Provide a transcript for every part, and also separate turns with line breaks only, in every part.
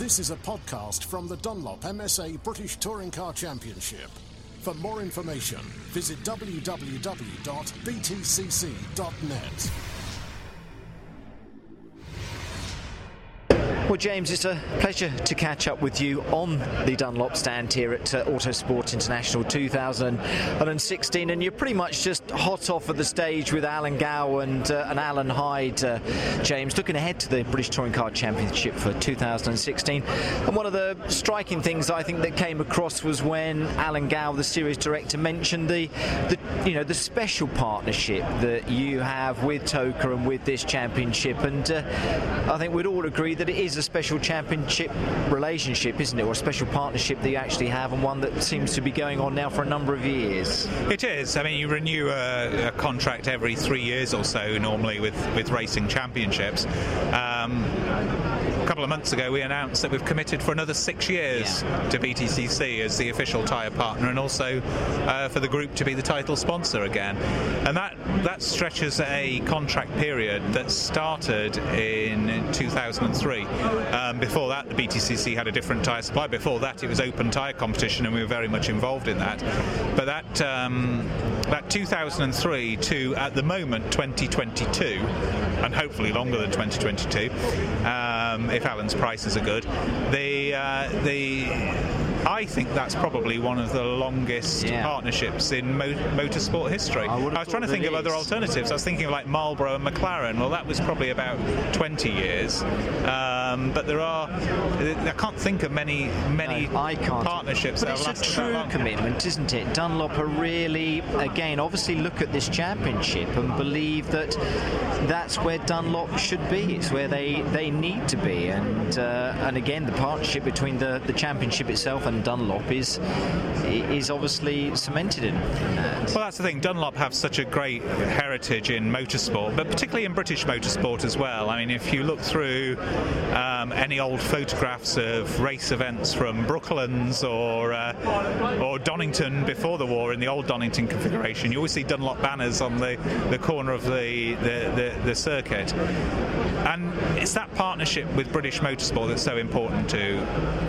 This is a podcast from the Dunlop MSA British Touring Car Championship. For more information, visit www.btcc.net.
Well, James, it's a pleasure to catch up with you on the Dunlop stand here at uh, Autosport International 2016, and you're pretty much just hot off of the stage with Alan Gow and, uh, and Alan Hyde, uh, James, looking ahead to the British Touring Car Championship for 2016. And one of the striking things I think that came across was when Alan Gow, the series director, mentioned the, the you know the special partnership that you have with TOCA and with this championship, and uh, I think we'd all agree that it is a special championship relationship, isn't it, or a special partnership that you actually have, and one that seems to be going on now for a number of years.
It is. I mean, you renew a, a contract every three years or so normally with with racing championships. Um, couple of months ago, we announced that we've committed for another six years
Yeah.
to BTCC as the official tyre partner, and also uh, for the group to be the title sponsor again. And that that stretches a contract period that started in 2003. Um, before that, the BTCC had a different tyre supply. Before that, it was open tyre competition, and we were very much involved in that. But that um, that 2003 to at the moment 2022, and hopefully longer than 2022, um, if Alan's prices are good. The uh, the I think that's probably one of the longest
Yeah.
partnerships in mo- motorsport history.
I would've
was trying to think of other alternatives. I was thinking of like Marlboro and McLaren. Well, that was probably about 20 years. Um, but there are, I can't think of many many
No, I can't.
partnerships
But
that
it's a
lasted that
true
long.
commitment, isn't it? Dunlop are really, again, obviously look at this championship and believe that that's where Dunlop should be. It's where they, they need to be. And uh, and again, the partnership between the, the championship itself and Dunlop is is obviously cemented in.
Well, that's the thing. Dunlop have such a great heritage in motorsport, but particularly in British motorsport as well. I mean, if you look through um, any old photographs of race events from Brooklands or uh, or Donington before the war in the old Donington configuration, you always see Dunlop banners on the, the corner of the, the, the, the circuit. And it's that partnership with British motorsport that's so important to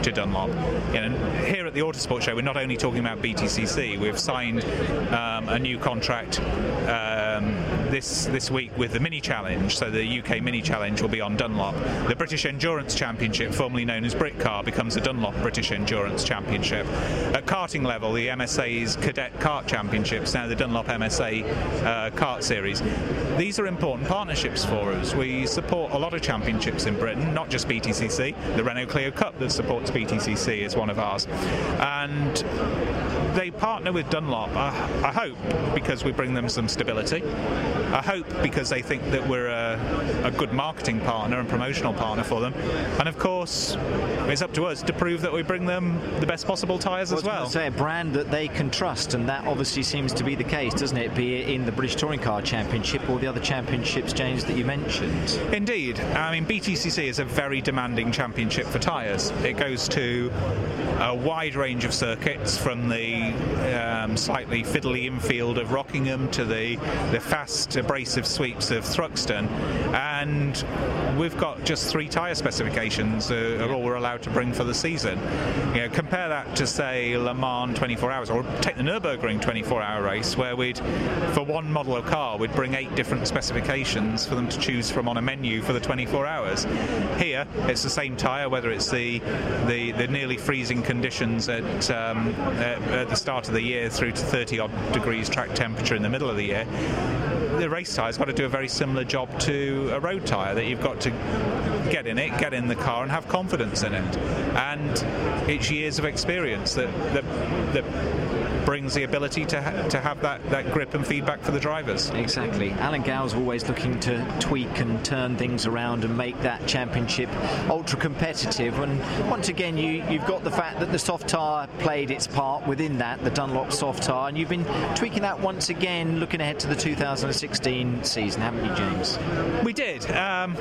to Dunlop. You know, here at the Autosport Show, we're not only talking about BTCC. We've signed um, a new contract um, this this week with the Mini Challenge. So the UK Mini Challenge will be on Dunlop. The British Endurance Championship, formerly known as Britcar, becomes the Dunlop British Endurance Championship. At karting level, the MSA's Cadet Kart Championships, now the Dunlop MSA uh, Kart Series. These are important partnerships for us. We support a lot of championships in Britain, not just BTCC. The Renault Clio Cup that supports BTCC is one of ours. And they partner with Dunlop, I, I hope, because we bring them some stability. I hope because they think that we're a, a good marketing partner and promotional partner for them. And of course, it's up to us to prove that we bring them the best possible tyres
I
as well.
say a brand that they can trust, and that obviously seems to be the case, doesn't it? Be it in the British Touring Car Championship or the other championships, James, that you mentioned.
Indeed. I mean, BTCC is a very demanding championship for tyres. It goes to a wide range of circuits from the um, slightly fiddly infield of Rockingham to the, the fast, abrasive sweeps of Thruxton. And we've got just three tyre specifications uh, are all we're allowed to bring for the season. You know, compare that to, say, Le Mans 24 hours, or take the Nürburgring 24 hour race, where we'd, for one model of car, we'd bring eight different specifications for them to choose from on a menu for the 24 hours. Here, it's the same tyre, whether it's the, the, the nearly freezing conditions at, um, at, at the start of the year through to 30 odd degrees track temperature in the middle of the year. The race tyre's got to do a very similar job to a road tyre, that you've got to get in it, get in the car, and have confidence in it. And it's years of experience that, that, that brings the ability to, ha- to have that, that grip and feedback for the drivers.
Exactly. Alan Gow's always looking to tweak and turn things around and make that championship ultra competitive. And once again, you, you've got the fact that the soft tyre played its part within that, the Dunlop soft tyre, and you've been tweaking that once again, looking ahead to the 2016 season, haven't you, James?
We did. Um,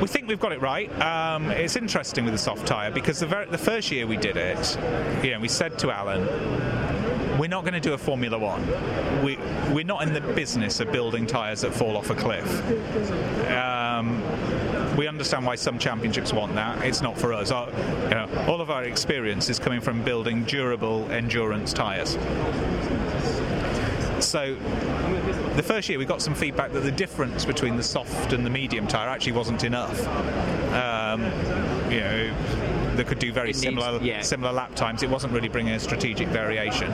we think we've got it right. Um, it's interesting with the soft tyre because the, very, the first year we did it, you know, we said to Alan, we're not going to do a Formula One. We, we're not in the business of building tyres that fall off a cliff. Um, we understand why some championships want that. It's not for us. Our, you know, all of our experience is coming from building durable endurance tyres. So the first year we got some feedback that the difference between the soft and the medium tyre actually wasn't enough. Um, you know, they could do very
It needs-
similar
yeah.
similar lap times. It wasn't really bringing a strategic variation.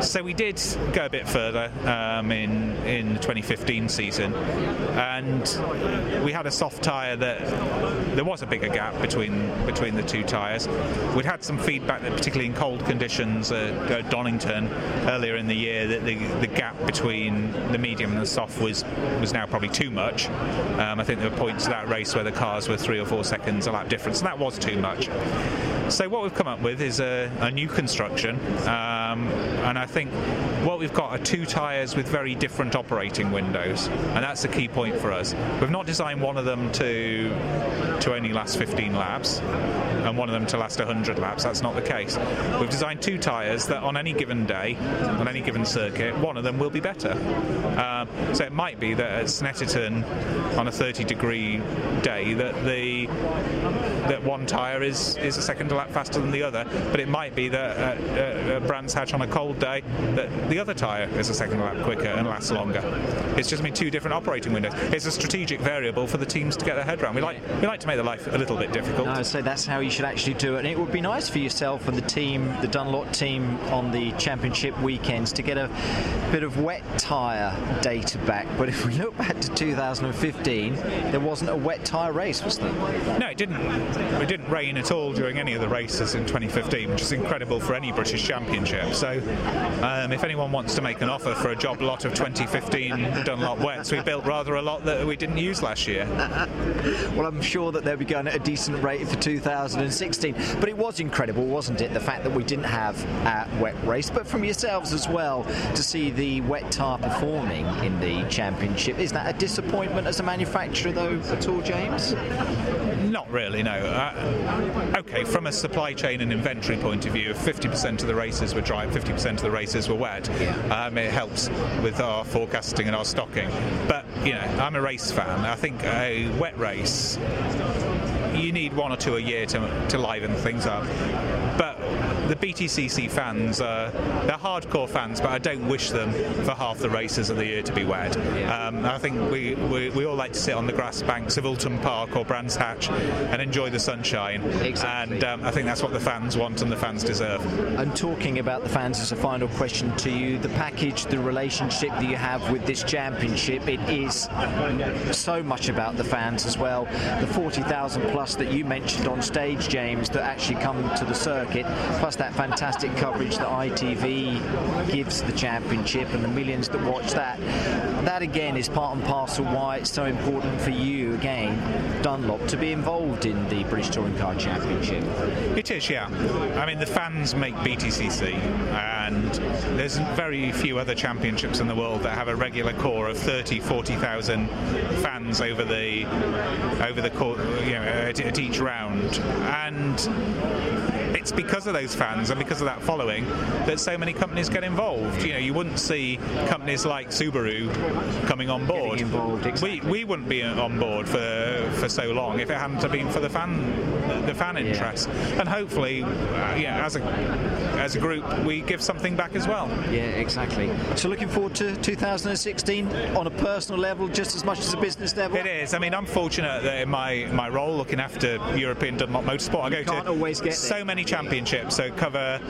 So we did go a bit further um, in in the 2015 season, and we had a soft tyre that there was a bigger gap between between the two tyres. We'd had some feedback that, particularly in cold conditions at, Donington earlier in the year, that the, the gap between the medium and the soft was was now probably too much. Um, I think there were points of that race where the cars were three or four seconds a lap difference, and that was too much. So what we've come up with is a, a new construction, um, and I think what we've got are two tyres with very different operating windows, and that's a key point for us. We've not designed one of them to to only last 15 laps, and one of them to last 100 laps. That's not the case. We've designed two tyres that on any given day, on any given circuit, one of them will be better. Um, so it might be that at Snetterton on a 30 degree day that the that one tyre is, is a second lap faster than the other, but it might be that at, at, at Brands Hatch on a cold day that the other tyre is a second lap quicker and lasts longer. It's just been two different operating windows. It's a strategic variable for the teams to get their head around. We like we like to make the life a little bit difficult.
No, so that's how you should actually do it. And it would be nice for yourself and the team, the Dunlop team, on the championship weekends to get a bit of wet tyre data back. But if we look back to 2015, there wasn't a wet tyre race, was there?
No, it didn't. It didn't rain at all during any of the races in 2015, which is incredible for any British Championship. So, um, if anyone wants to make an offer for a job lot of 2015 Dunlop wets, we built rather a lot that we didn't use last year.
Well, I'm sure that they'll be going at a decent rate for 2016. But it was incredible, wasn't it? The fact that we didn't have a wet race, but from yourselves as well to see the wet tyre performing in the championship. Is that a disappointment as a manufacturer, though, at all, James?
Not really, no. Uh, okay, from a supply chain and inventory point of view, if 50% of the races were dry, 50% of the races were wet, um, it helps with our forecasting and our stocking. But, you know, I'm a race fan. I think a wet race, you need one or two a year to, to liven things up. But the BTCC fans, uh, they're hardcore fans, but I don't wish them for half the races of the year to be wet. Um, I think we, we, we all like to sit on the grass banks of Oulton Park or Brands Hatch and enjoy the sunshine.
Exactly.
And um, I think that's what the fans want and the fans deserve.
And talking about the fans as a final question to you, the package, the relationship that you have with this championship, it is so much about the fans as well. The 40,000 plus that you mentioned on stage, James, that actually come to the circuit, plus that fantastic coverage that ITV gives the championship and the millions that watch that. That again is part and parcel why it's so important for you, again, Dunlop, to be involved in the British Touring Car Championship.
It is, yeah. I mean, the fans make BTCC, and there's very few other championships in the world that have a regular core of 30, 40,000 fans over the over the cour you know, at, at each round, and it's because of those fans and because of that following that so many companies get involved. You know, you wouldn't see companies like Subaru coming on board.
involved, exactly.
We we wouldn't be on board for for so long if it hadn't been for the fan the fan interest. And hopefully, uh, yeah, as a as a group, we give something back as well.
Yeah, exactly. So looking forward to 2016 on a personal level, just as much as a business level.
It is. I mean, I'm fortunate that in my, my role looking after European Dunlop Motorsport, I go to
always get
so
there.
many championships. So cover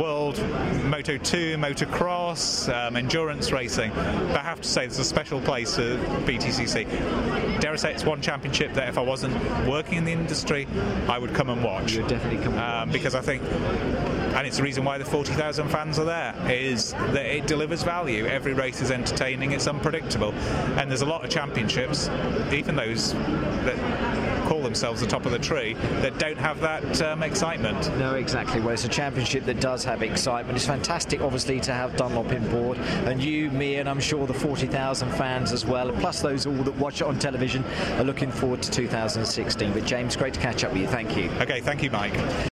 World Moto 2, Motocross, um, endurance racing. But I have to say, there's a special place for BTCC. Dare I say, it's one championship that if I wasn't working in the industry, I would come and watch.
You would definitely come and
um, because I think, and it's the reason why the 40,000 fans are there, is that it delivers value. Every race is entertaining, it's unpredictable, and there's a lot of championships, even those that call themselves the top of the tree, that don't have that um, excitement.
No, exactly. Well, it's a championship that does have excitement. It's fantastic, obviously, to have Dunlop in board, and you, me, and I'm sure the 40,000 fans as well, plus those all that watch it on television, are looking forward to 2016. But James, great to catch up with you. Thank you.
Okay, thank you, Mike.